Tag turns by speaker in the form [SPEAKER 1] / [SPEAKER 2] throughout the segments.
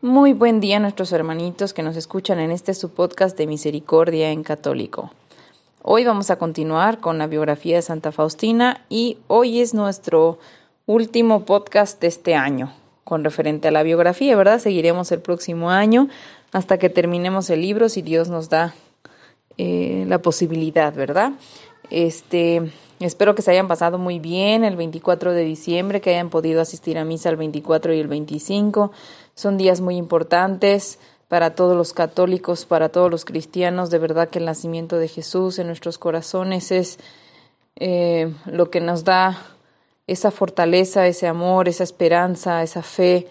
[SPEAKER 1] Muy buen día nuestros hermanitos que nos escuchan en este su podcast de Misericordia en Católico. Hoy vamos a continuar con la biografía de Santa Faustina y hoy es nuestro último podcast de este año con referente a la biografía, ¿verdad? Seguiremos el próximo año hasta que terminemos el libro si Dios nos da eh, la posibilidad, ¿verdad? Este, espero que se hayan pasado muy bien el 24 de diciembre, que hayan podido asistir a misa el 24 y el 25. Son días muy importantes para todos los católicos, para todos los cristianos. De verdad que el nacimiento de Jesús en nuestros corazones es eh, lo que nos da esa fortaleza, ese amor, esa esperanza, esa fe,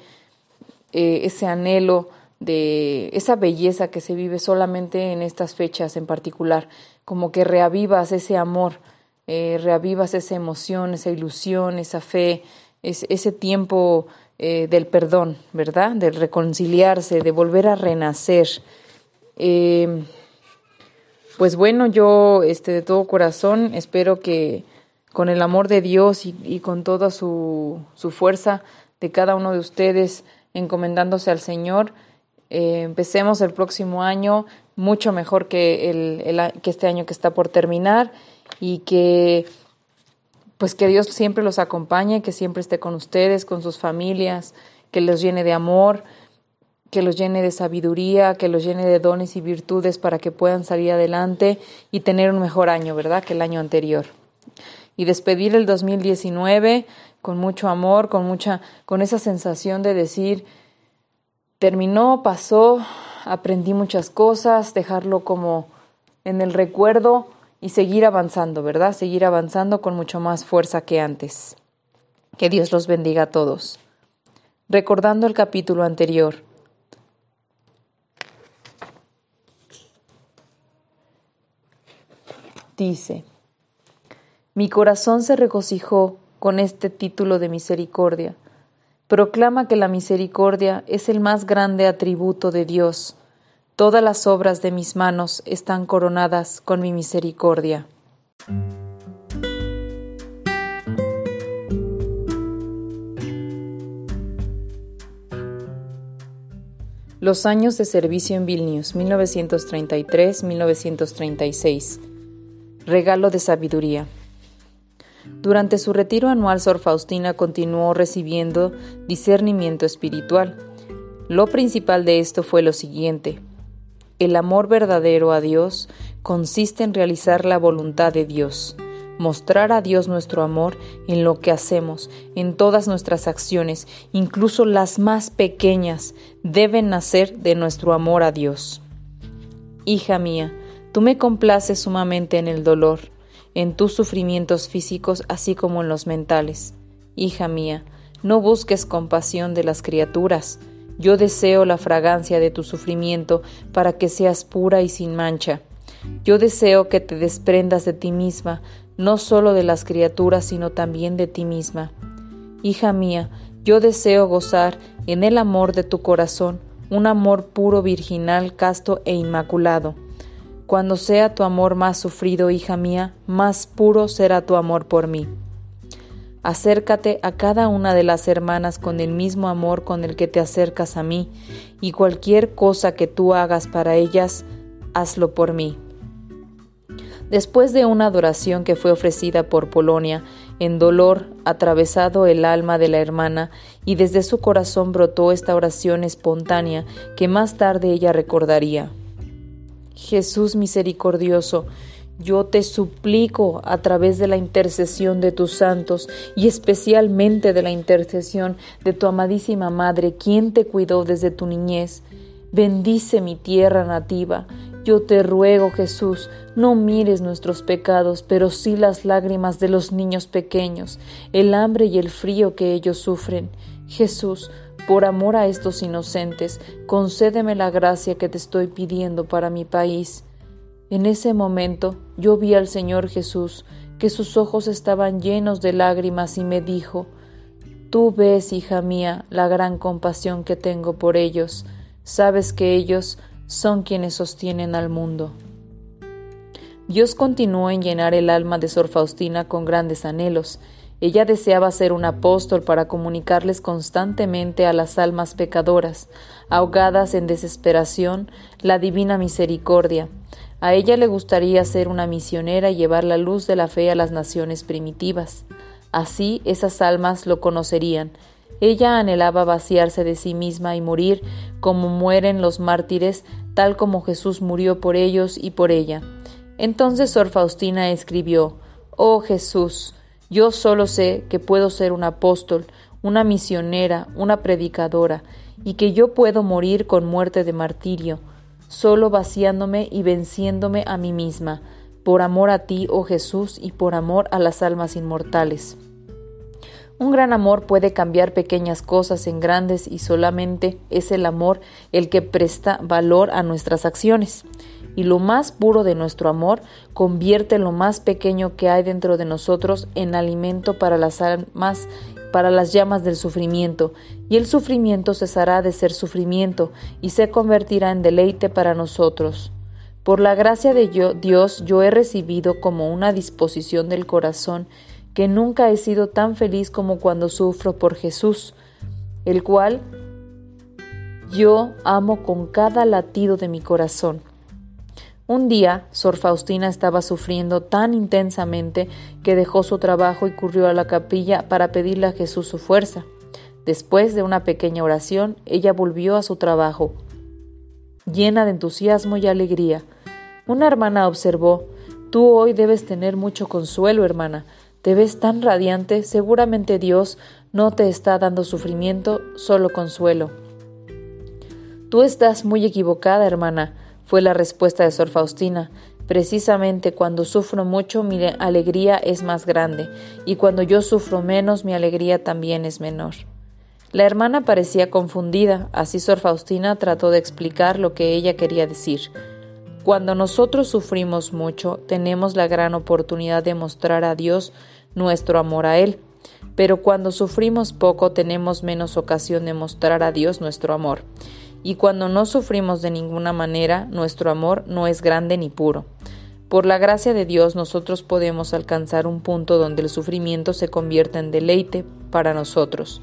[SPEAKER 1] eh, ese anhelo de esa belleza que se vive solamente en estas fechas en particular, como que reavivas ese amor, eh, reavivas esa emoción, esa ilusión, esa fe, ese tiempo eh, del perdón, ¿verdad? Del reconciliarse, de volver a renacer. Em, pues bueno, yo este, de todo corazón espero que con el amor de Dios y, con toda su, su, fuerza de cada uno de ustedes encomendándose al Señor, eh, empecemos el próximo año mucho mejor que, el, que este año que está por terminar y que pues que Dios siempre los acompañe, que siempre esté con ustedes, con sus familias, que los llene de amor, que los llene de sabiduría, que los llene de dones y virtudes para que puedan salir adelante y tener un mejor año, ¿verdad?, que el año anterior. Y despedir el 2019 con mucho amor, con mucha con esa sensación de decir terminó, pasó, aprendí muchas cosas, dejarlo como en el recuerdo y seguir avanzando, ¿verdad? Seguir avanzando con mucho más fuerza que antes. Que Dios los bendiga a todos. Recordando el capítulo anterior. Dice, mi corazón se regocijó con este título de misericordia. Proclama que la misericordia es el más grande atributo de Dios Todas las obras de mis manos están coronadas con mi misericordia. Los años de servicio en Vilnius, 1933-1936. Regalo de sabiduría. Durante su retiro anual, Sor Faustina continuó recibiendo discernimiento espiritual. Lo principal de esto fue lo siguiente. El amor verdadero a Dios consiste en realizar la voluntad de Dios, mostrar a Dios nuestro amor en lo que hacemos, en todas nuestras acciones, incluso las más pequeñas, deben nacer de nuestro amor a Dios. Hija mía, tú me complaces sumamente en el dolor, en tus sufrimientos físicos así como en los mentales. Hija mía, no busques compasión de las criaturas, yo deseo la fragancia de tu sufrimiento para que seas pura y sin mancha. Yo deseo que te desprendas de ti misma, no solo de las criaturas, sino también de ti misma. Hija mía, yo deseo gozar en el amor de tu corazón, un amor puro, virginal, casto e inmaculado. Cuando sea tu amor más sufrido, hija mía, más puro será tu amor por mí. Acércate a cada una de las hermanas con el mismo amor con el que te acercas a mí, y cualquier cosa que tú hagas para ellas, hazlo por mí. Después de una adoración que fue ofrecida por Polonia, en dolor atravesado el alma de la hermana, y desde su corazón brotó esta oración espontánea que más tarde ella recordaría. Jesús misericordioso, yo te suplico a través de la intercesión de tus santos y especialmente de la intercesión de tu amadísima Madre, quien te cuidó desde tu niñez. Bendice mi tierra nativa. Yo te ruego, Jesús, no mires nuestros pecados, pero sí las lágrimas de los niños pequeños, el hambre y el frío que ellos sufren. Jesús, Por amor a estos inocentes, concédeme la gracia que te estoy pidiendo para mi país. En ese momento yo vi al Señor Jesús, que sus ojos estaban llenos de lágrimas y me dijo, Tú ves, hija mía, la gran compasión que tengo por ellos, sabes que ellos son quienes sostienen al mundo. Dios continuó en llenar el alma de Sor Faustina con grandes anhelos. Ella deseaba ser un apóstol para comunicarles constantemente a las almas pecadoras, ahogadas en desesperación, la divina misericordia. A ella le gustaría ser una misionera y llevar la luz de la fe a las naciones primitivas. Así esas almas lo conocerían. Ella anhelaba vaciarse de sí misma y morir como mueren los mártires, tal como Jesús murió por ellos y por ella. Entonces Sor Faustina escribió, Oh Jesús, yo solo sé que puedo ser un apóstol, una misionera, una predicadora, y que yo puedo morir con muerte de martirio, solo vaciándome y venciéndome a mí misma, por amor a ti, oh Jesús, y por amor a las almas inmortales. Un gran amor puede cambiar pequeñas cosas en grandes y solamente es el amor el que presta valor a nuestras acciones y lo más puro de nuestro amor convierte lo más pequeño que hay dentro de nosotros en alimento para las almas, para las llamas del sufrimiento, y el sufrimiento cesará de ser sufrimiento y se convertirá en deleite para nosotros. Por la gracia de Dios yo he recibido como una disposición del corazón que nunca he sido tan feliz como cuando sufro por Jesús, el cual yo amo con cada latido de mi corazón. Un día, Sor Faustina estaba sufriendo tan intensamente que dejó su trabajo y corrió a la capilla para pedirle a Jesús su fuerza. Después de una pequeña oración, ella volvió a su trabajo, llena de entusiasmo y alegría. Una hermana observó, Tú hoy debes tener mucho consuelo, hermana. Te ves tan radiante, seguramente Dios no te está dando sufrimiento, solo consuelo. Tú estás muy equivocada, hermana fue la respuesta de Sor Faustina. Precisamente cuando sufro mucho mi alegría es más grande, y cuando yo sufro menos mi alegría también es menor. La hermana parecía confundida, así Sor Faustina trató de explicar lo que ella quería decir. Cuando nosotros sufrimos mucho, tenemos la gran oportunidad de mostrar a Dios nuestro amor a Él, pero cuando sufrimos poco tenemos menos ocasión de mostrar a Dios nuestro amor y cuando no sufrimos de ninguna manera, nuestro amor no es grande ni puro. Por la gracia de Dios nosotros podemos alcanzar un punto donde el sufrimiento se convierta en deleite para nosotros.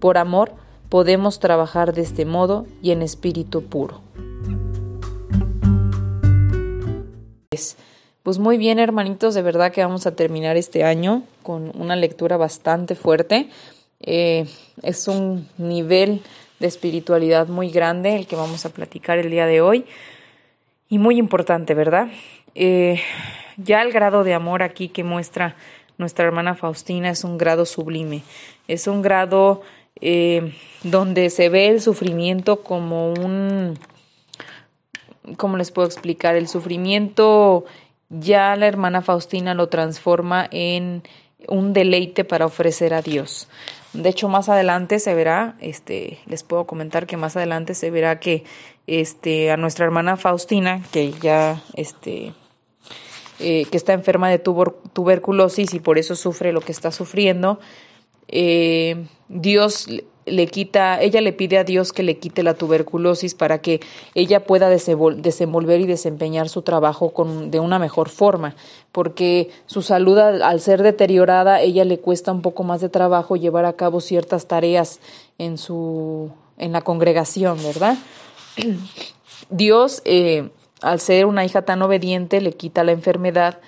[SPEAKER 1] Por amor podemos trabajar de este modo y en espíritu puro. Pues muy bien hermanitos, de verdad que vamos a terminar este año con una lectura bastante fuerte. Eh, es un nivel de espiritualidad muy grande, el que vamos a platicar el día de hoy, y muy importante, ¿verdad? Eh, ya el grado de amor aquí que muestra nuestra hermana Faustina es un grado sublime, es un grado eh, donde se ve el sufrimiento como un, ¿cómo les puedo explicar? El sufrimiento ya la hermana Faustina lo transforma en un deleite para ofrecer a Dios. De hecho, más adelante se verá, este, les puedo comentar que más adelante se verá que este, a nuestra hermana Faustina, que ya este, eh, que está enferma de tuberculosis y por eso sufre lo que está sufriendo, eh, Dios le quita, ella le pide a Dios que le quite la tuberculosis para que ella pueda desenvolver y desempeñar su trabajo con, de una mejor forma, porque su salud al, ser deteriorada, ella le cuesta un poco más de trabajo llevar a cabo ciertas tareas en su, en la congregación, ¿verdad? Dios, eh, al ser una hija tan obediente, le quita la enfermedad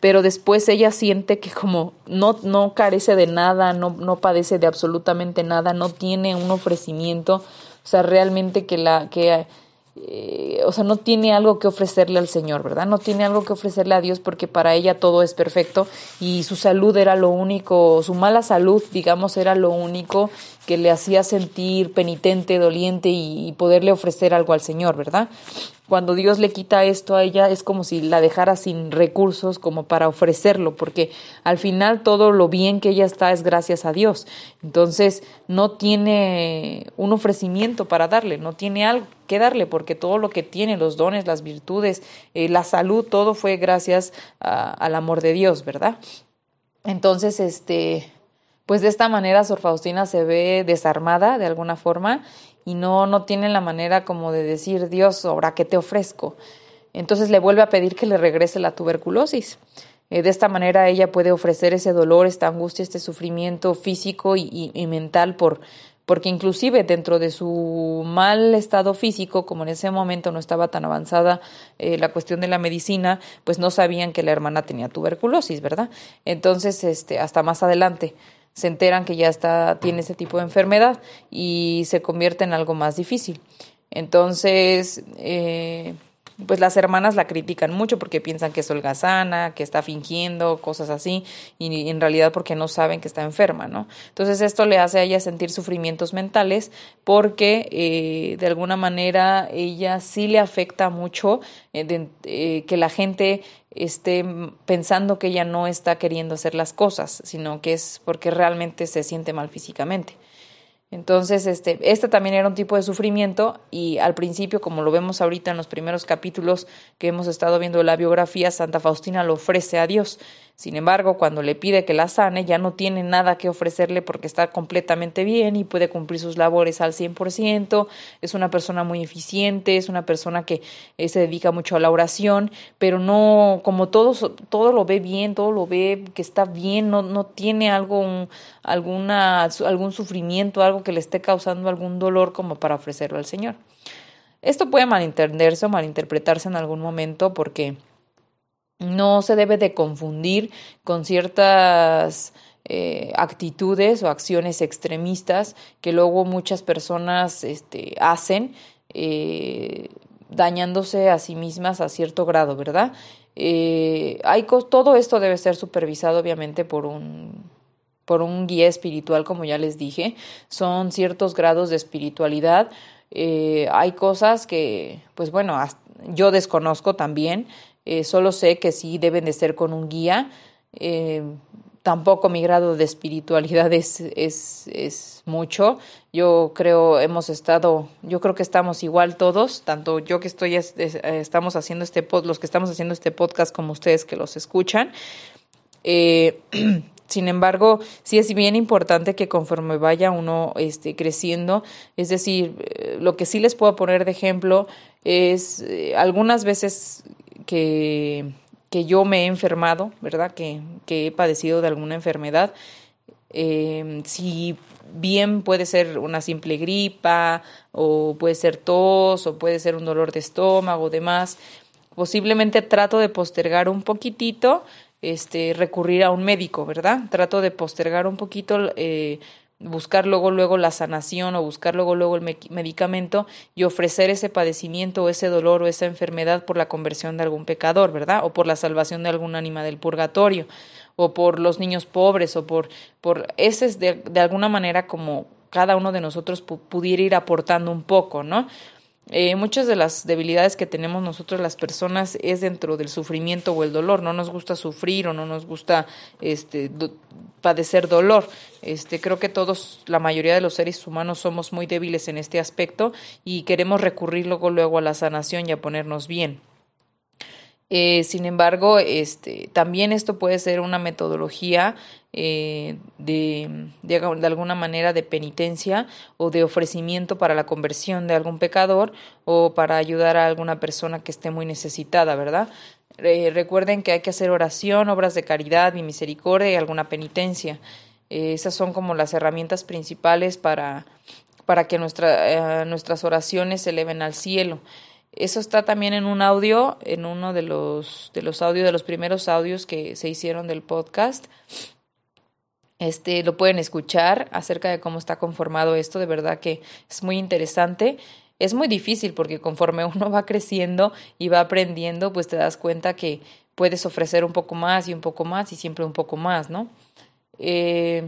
[SPEAKER 1] pero después ella siente que como no, no carece de nada, no, no padece de absolutamente nada, no tiene un ofrecimiento, o sea, realmente que la, que, eh, o sea, no tiene algo que ofrecerle al Señor, ¿verdad? No tiene algo que ofrecerle a Dios porque para ella todo es perfecto y su salud era lo único, su mala salud, digamos, era lo único que le hacía sentir penitente, doliente y, y poderle ofrecer algo al Señor, ¿verdad? Cuando Dios le quita esto a ella es como si la dejara sin recursos como para ofrecerlo, porque al final todo lo bien que ella está es gracias a Dios. Entonces no tiene un ofrecimiento para darle, no tiene algo que darle, porque todo lo que tiene, los dones, las virtudes, eh, la salud, todo fue gracias al amor de Dios, ¿verdad? Entonces, este, pues de esta manera Sor Faustina se ve desarmada de alguna forma y no, no tiene la manera como de decir, Dios, ahora qué te ofrezco. Entonces le vuelve a pedir que le regrese la tuberculosis. Eh, de esta manera ella puede ofrecer ese dolor, esta angustia, este sufrimiento físico y, mental por, porque inclusive dentro de su mal estado físico, como en ese momento no estaba tan avanzada eh, la cuestión de la medicina, pues no sabían que la hermana tenía tuberculosis, ¿verdad? Entonces, este, hasta más adelante se enteran que ya está, tiene ese tipo de enfermedad y se convierte en algo más difícil. Entonces, eh, pues las hermanas la critican mucho porque piensan que es holgazana, que está fingiendo, cosas así, y en realidad porque no saben que está enferma, ¿no? Entonces esto le hace a ella sentir sufrimientos mentales porque eh, de alguna manera ella sí le afecta mucho eh, eh, que la gente esté pensando que ella no está queriendo hacer las cosas, sino que es porque realmente se siente mal físicamente. Entonces, este, este también era un tipo de sufrimiento y al principio, como lo vemos ahorita en los primeros capítulos que hemos estado viendo la biografía, Santa Faustina lo ofrece a Dios. Sin embargo, cuando le pide que la sane, ya no tiene nada que ofrecerle porque está completamente bien y puede cumplir sus labores al 100%, es una persona muy eficiente, es una persona que eh, se dedica mucho a la oración, pero no, como todo, todo lo ve bien, todo lo ve que está bien, no, no tiene algo, alguna, algún sufrimiento, algo que le esté causando algún dolor como para ofrecerlo al Señor. Esto puede malentenderse o malinterpretarse en algún momento porque no se debe de confundir con ciertas eh, actitudes o acciones extremistas que luego muchas personas este, hacen eh, dañándose a sí mismas a cierto grado, ¿verdad? Eh, hay todo esto debe ser supervisado obviamente por un por un guía espiritual, como ya les dije, son ciertos grados de espiritualidad. hay cosas que, pues bueno, yo desconozco también, eh, solo sé que sí deben de ser con un guía. Eh, tampoco mi grado de espiritualidad es, es, es, mucho. Yo creo hemos estado, yo creo que estamos igual todos, tanto yo que estoy, estamos haciendo este los que estamos haciendo este podcast como ustedes que los escuchan. Eh, sin embargo, sí es bien importante que conforme vaya uno este, creciendo, es decir, lo que sí les puedo poner de ejemplo es algunas veces que, que yo me he enfermado, ¿verdad? Que, que he padecido de alguna enfermedad. Eh, si bien puede ser una simple gripa o puede ser tos o puede ser un dolor de estómago demás, posiblemente trato de postergar un poquitito, este, recurrir a un médico, ¿verdad? Trato de postergar un poquito eh, buscar luego luego la sanación o buscar luego luego el medicamento y ofrecer ese padecimiento o ese dolor o esa enfermedad por la conversión de algún pecador, ¿verdad? O por la salvación de algún ánima del purgatorio o por los niños pobres o por por ese es de, de alguna manera como cada uno de nosotros pudiera ir aportando un poco, ¿no? Eh, muchas de las debilidades que tenemos nosotros las personas es dentro del sufrimiento o el dolor. No nos gusta sufrir o no nos gusta este, padecer dolor. Este, creo que todos, la mayoría de los seres humanos somos muy débiles en este aspecto y queremos recurrir luego, luego a la sanación y a ponernos bien. Eh, sin embargo, este, también esto puede ser una metodología eh, de, de, alguna manera de penitencia o de ofrecimiento para la conversión de algún pecador o para ayudar a alguna persona que esté muy necesitada, ¿verdad? Eh, recuerden que hay que hacer oración, obras de caridad y misericordia y alguna penitencia. Esas son como las herramientas principales para, para que nuestra, nuestras oraciones se eleven al cielo. Eso está también en un audio, en uno de los, de los audios, de los primeros audios que se hicieron del podcast. Este, lo pueden escuchar acerca de cómo está conformado esto, de verdad que es muy interesante. Es muy difícil porque conforme uno va creciendo y va aprendiendo, pues te das cuenta que puedes ofrecer un poco más y un poco más y siempre un poco más, ¿no? Eh,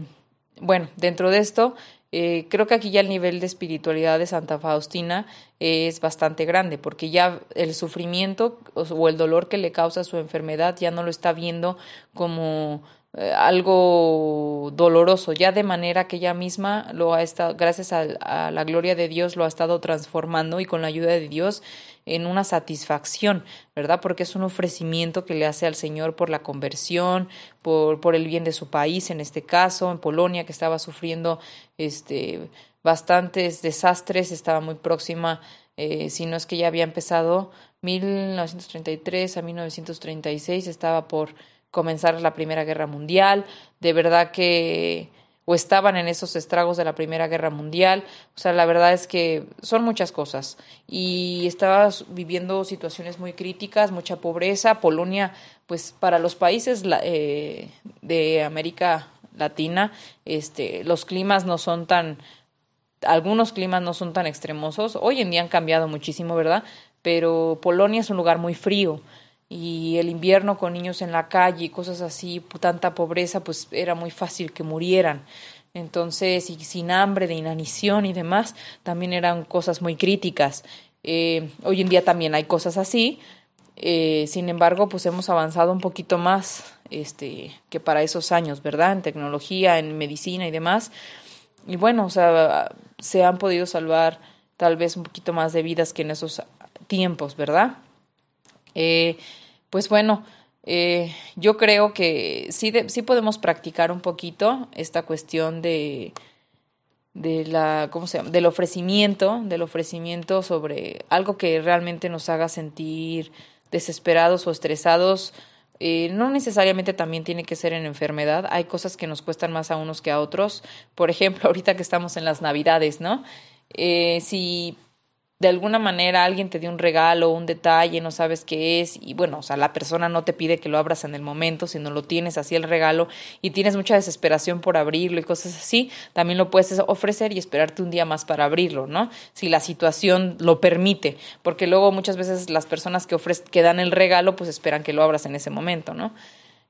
[SPEAKER 1] bueno, dentro de esto, eh, creo que aquí ya el nivel de espiritualidad de Santa Faustina es bastante grande, porque ya el sufrimiento o el dolor que le causa su enfermedad ya no lo está viendo como eh, algo doloroso, ya de manera que ella misma lo ha estado, gracias a, la gloria de Dios, lo ha estado transformando y con la ayuda de Dios en una satisfacción, ¿verdad? Porque es un ofrecimiento que le hace al Señor por la conversión, por, por el bien de su país, en este caso, en Polonia, que estaba sufriendo este, bastantes desastres, estaba muy próxima, eh, si no es que ya había empezado 1933 a 1936, estaba por comenzar la Primera Guerra Mundial, de verdad que o estaban en esos estragos de la Primera Guerra Mundial, o sea, la verdad es que son muchas cosas y estaba viviendo situaciones muy críticas, mucha pobreza, Polonia, pues para los países eh, de América Latina, este, los climas no son tan, algunos climas no son tan extremosos, hoy en día han cambiado muchísimo, ¿verdad? Pero Polonia es un lugar muy frío, y el invierno con niños en la calle y cosas así, tanta pobreza, pues era muy fácil que murieran. Entonces, y sin hambre, de inanición y demás, también eran cosas muy críticas. Eh, hoy en día también hay cosas así, eh, sin embargo, pues hemos avanzado un poquito más este, que para esos años, ¿verdad? En tecnología, en medicina y demás. Y bueno, o sea, se han podido salvar tal vez un poquito más de vidas que en esos tiempos, ¿verdad? Eh, pues bueno, eh, yo creo que sí, sí podemos practicar un poquito esta cuestión de, de la, ¿cómo se llama? del ofrecimiento, del ofrecimiento sobre algo que realmente nos haga sentir desesperados o estresados. Eh, no necesariamente también tiene que ser en enfermedad. Hay cosas que nos cuestan más a unos que a otros. Por ejemplo, ahorita que estamos en las Navidades, ¿no? Eh, si de alguna manera alguien te dio un regalo, un detalle, no sabes qué es, y bueno, o sea, la persona no te pide que lo abras en el momento, sino lo tienes así el regalo y tienes mucha desesperación por abrirlo y cosas así, también lo puedes ofrecer y esperarte un día más para abrirlo, ¿no? Si la situación lo permite, porque luego muchas veces las personas que ofrecen, que dan el regalo, pues esperan que lo abras en ese momento, ¿no?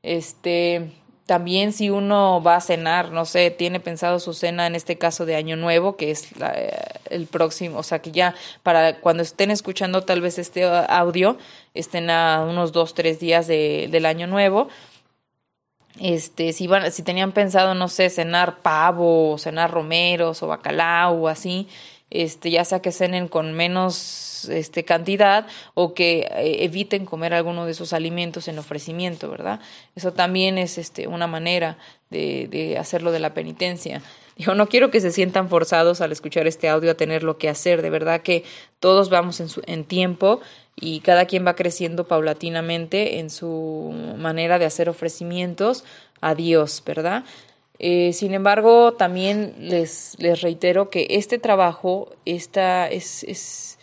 [SPEAKER 1] Este, también si uno va a cenar, no sé, tiene pensado su cena en este caso de Año Nuevo, que es eh, el próximo, o sea que ya para cuando estén escuchando tal vez este audio, estén a unos dos, tres días de, del Año Nuevo. Este, si, van, si tenían pensado, no sé, cenar pavo, o cenar romeros o bacalao o así, este, ya sea que cenen con menos este, cantidad o que eh, eviten comer alguno de esos alimentos en ofrecimiento, ¿verdad? Eso también es este, una manera de, de hacerlo de la penitencia. Dijo, no quiero que se sientan forzados al escuchar este audio a tener lo que hacer, de verdad que todos vamos en, su, en tiempo y cada quien va creciendo paulatinamente en su manera de hacer ofrecimientos a Dios, ¿verdad? Eh, sin embargo, también les, les reitero que este trabajo esta es, es,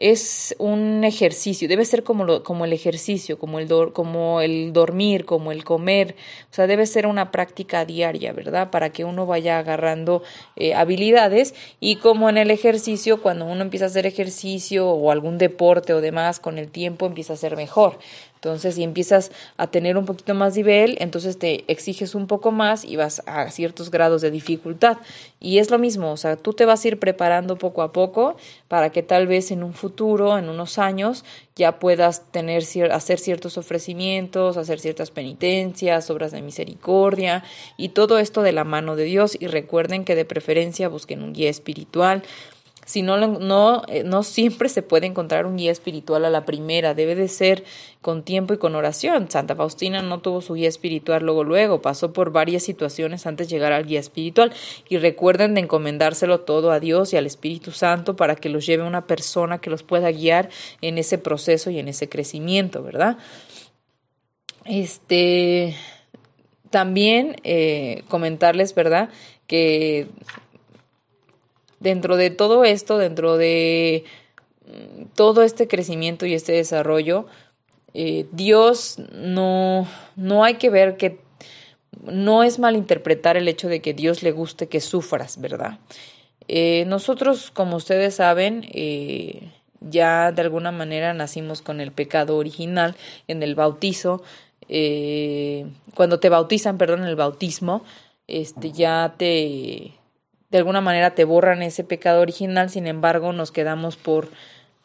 [SPEAKER 1] es un ejercicio, debe ser como, lo, como el ejercicio, como el, do, como el dormir, como el comer, o sea, debe ser una práctica diaria, ¿verdad? Para que uno vaya agarrando eh, habilidades y como en el ejercicio, cuando uno empieza a hacer ejercicio o algún deporte o demás, con el tiempo empieza a ser mejor. Entonces, si empiezas a tener un poquito más nivel, entonces te exiges un poco más y vas a ciertos grados de dificultad. Y es lo mismo, o sea, tú te vas a ir preparando poco a poco para que tal vez en un futuro, en unos años, ya puedas tener hacer ciertos ofrecimientos, hacer ciertas penitencias, obras de misericordia y todo esto de la mano de Dios. Y recuerden que de preferencia busquen un guía espiritual si no, no, eh, no siempre se puede encontrar un guía espiritual a la primera, debe de ser con tiempo y con oración. Santa Faustina no tuvo su guía espiritual luego, luego, pasó por varias situaciones antes de llegar al guía espiritual. Y recuerden de encomendárselo todo a Dios y al Espíritu Santo para que los lleve una persona que los pueda guiar en ese proceso y en ese crecimiento, ¿verdad? Este también eh, comentarles, ¿verdad? Que dentro de todo esto, dentro de mm, todo este crecimiento y este desarrollo, eh, Dios no, no hay que ver que no es malinterpretar el hecho de que Dios le guste que sufras, ¿verdad? Eh, nosotros, como ustedes saben, eh, ya de alguna manera nacimos con el pecado original en el bautizo. cuando te bautizan, perdón, en el bautismo, este, ya te, de alguna manera te borran ese pecado original, sin embargo nos quedamos por,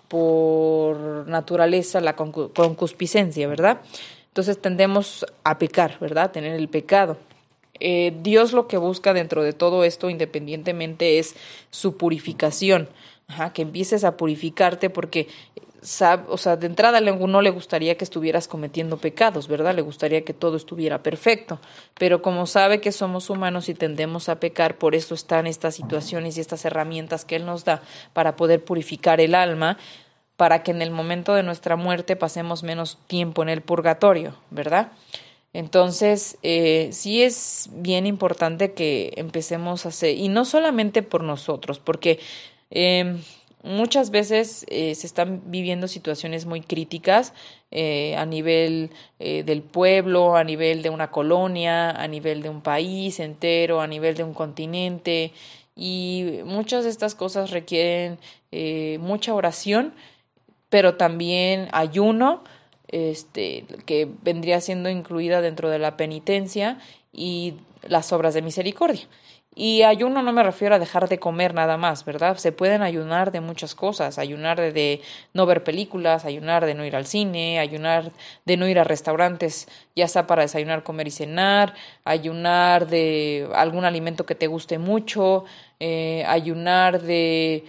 [SPEAKER 1] por naturaleza la concupiscencia, ¿verdad? Entonces tendemos a pecar, ¿verdad? Tener el pecado. Eh, Dios lo que busca dentro de todo esto, independientemente, es su purificación. que empieces a purificarte porque o sea, de entrada no le gustaría que estuvieras cometiendo pecados, ¿verdad? Le gustaría que todo estuviera perfecto. Pero como sabe que somos humanos y tendemos a pecar, por eso están estas situaciones y estas herramientas que Él nos da para poder purificar el alma, para que en el momento de nuestra muerte pasemos menos tiempo en el purgatorio, ¿verdad? Entonces, eh, sí es bien importante que empecemos a hacer, y no solamente por nosotros, porque eh, Muchas veces eh, se están viviendo situaciones muy críticas eh, a nivel eh, del pueblo, a nivel de una colonia, a nivel de un país entero, a nivel de un continente y muchas de estas cosas requieren mucha oración, pero también ayuno, este, que vendría siendo incluida dentro de la penitencia y las obras de misericordia. Y ayuno no me refiero a dejar de comer nada más, ¿verdad? Se pueden ayunar de muchas cosas, ayunar de, no ver películas, ayunar de no ir al cine, ayunar de no ir a restaurantes, ya sea para desayunar, comer y cenar, ayunar de algún alimento que te guste mucho, eh, ayunar de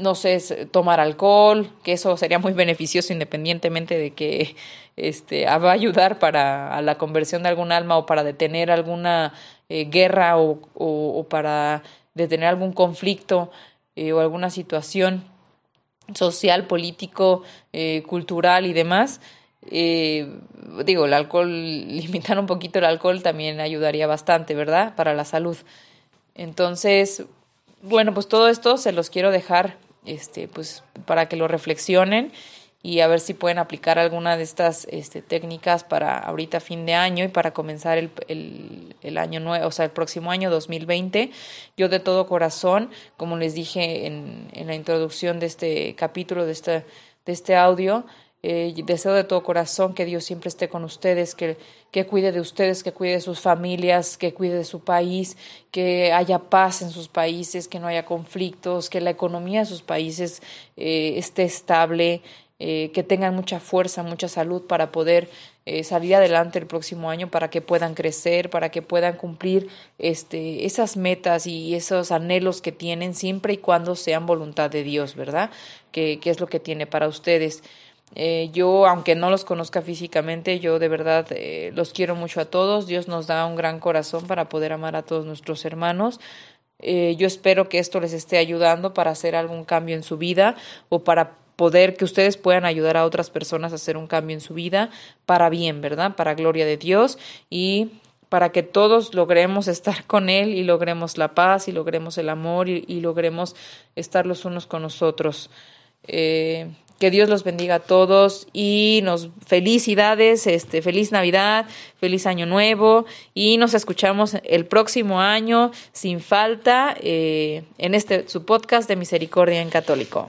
[SPEAKER 1] no sé, tomar alcohol, que eso sería muy beneficioso independientemente de que este, va a ayudar para la conversión de algún alma o para detener alguna eh, guerra o, o, para detener algún conflicto eh, o alguna situación social, político, eh, cultural y demás. digo, el alcohol, limitar un poquito el alcohol también ayudaría bastante, ¿verdad? Para la salud. Entonces, bueno, pues todo esto se los quiero dejar, este, pues, para que lo reflexionen y a ver si pueden aplicar alguna de estas este, técnicas para ahorita fin de año y para comenzar el, el, año nuevo, o sea, el próximo año 2020. Yo de todo corazón, como les dije en, en la introducción de este capítulo, de este, de este audio, eh, deseo de todo corazón que Dios siempre esté con ustedes, que, que cuide de ustedes, que cuide de sus familias, que cuide de su país, que haya paz en sus países, que no haya conflictos, que la economía de sus países eh, esté estable, eh, que tengan mucha fuerza, mucha salud para poder eh, salir adelante el próximo año, para que puedan crecer, para que puedan cumplir este, esas metas y esos anhelos que tienen siempre y cuando sean voluntad de Dios, ¿verdad? Que, es lo que tiene para ustedes. Eh, yo, aunque no los conozca físicamente, yo de verdad los quiero mucho a todos. Dios nos da un gran corazón para poder amar a todos nuestros hermanos. yo espero que esto les esté ayudando para hacer algún cambio en su vida o para poder que ustedes puedan ayudar a otras personas a hacer un cambio en su vida para bien, ¿verdad? Para gloria de Dios y para que todos logremos estar con Él y logremos la paz y logremos el amor y, logremos estar los unos con nosotros. Eh, que Dios los bendiga a todos y nos felicidades, este feliz Navidad, feliz Año Nuevo y nos escuchamos el próximo año sin falta eh, en este su podcast de Misericordia en Católico.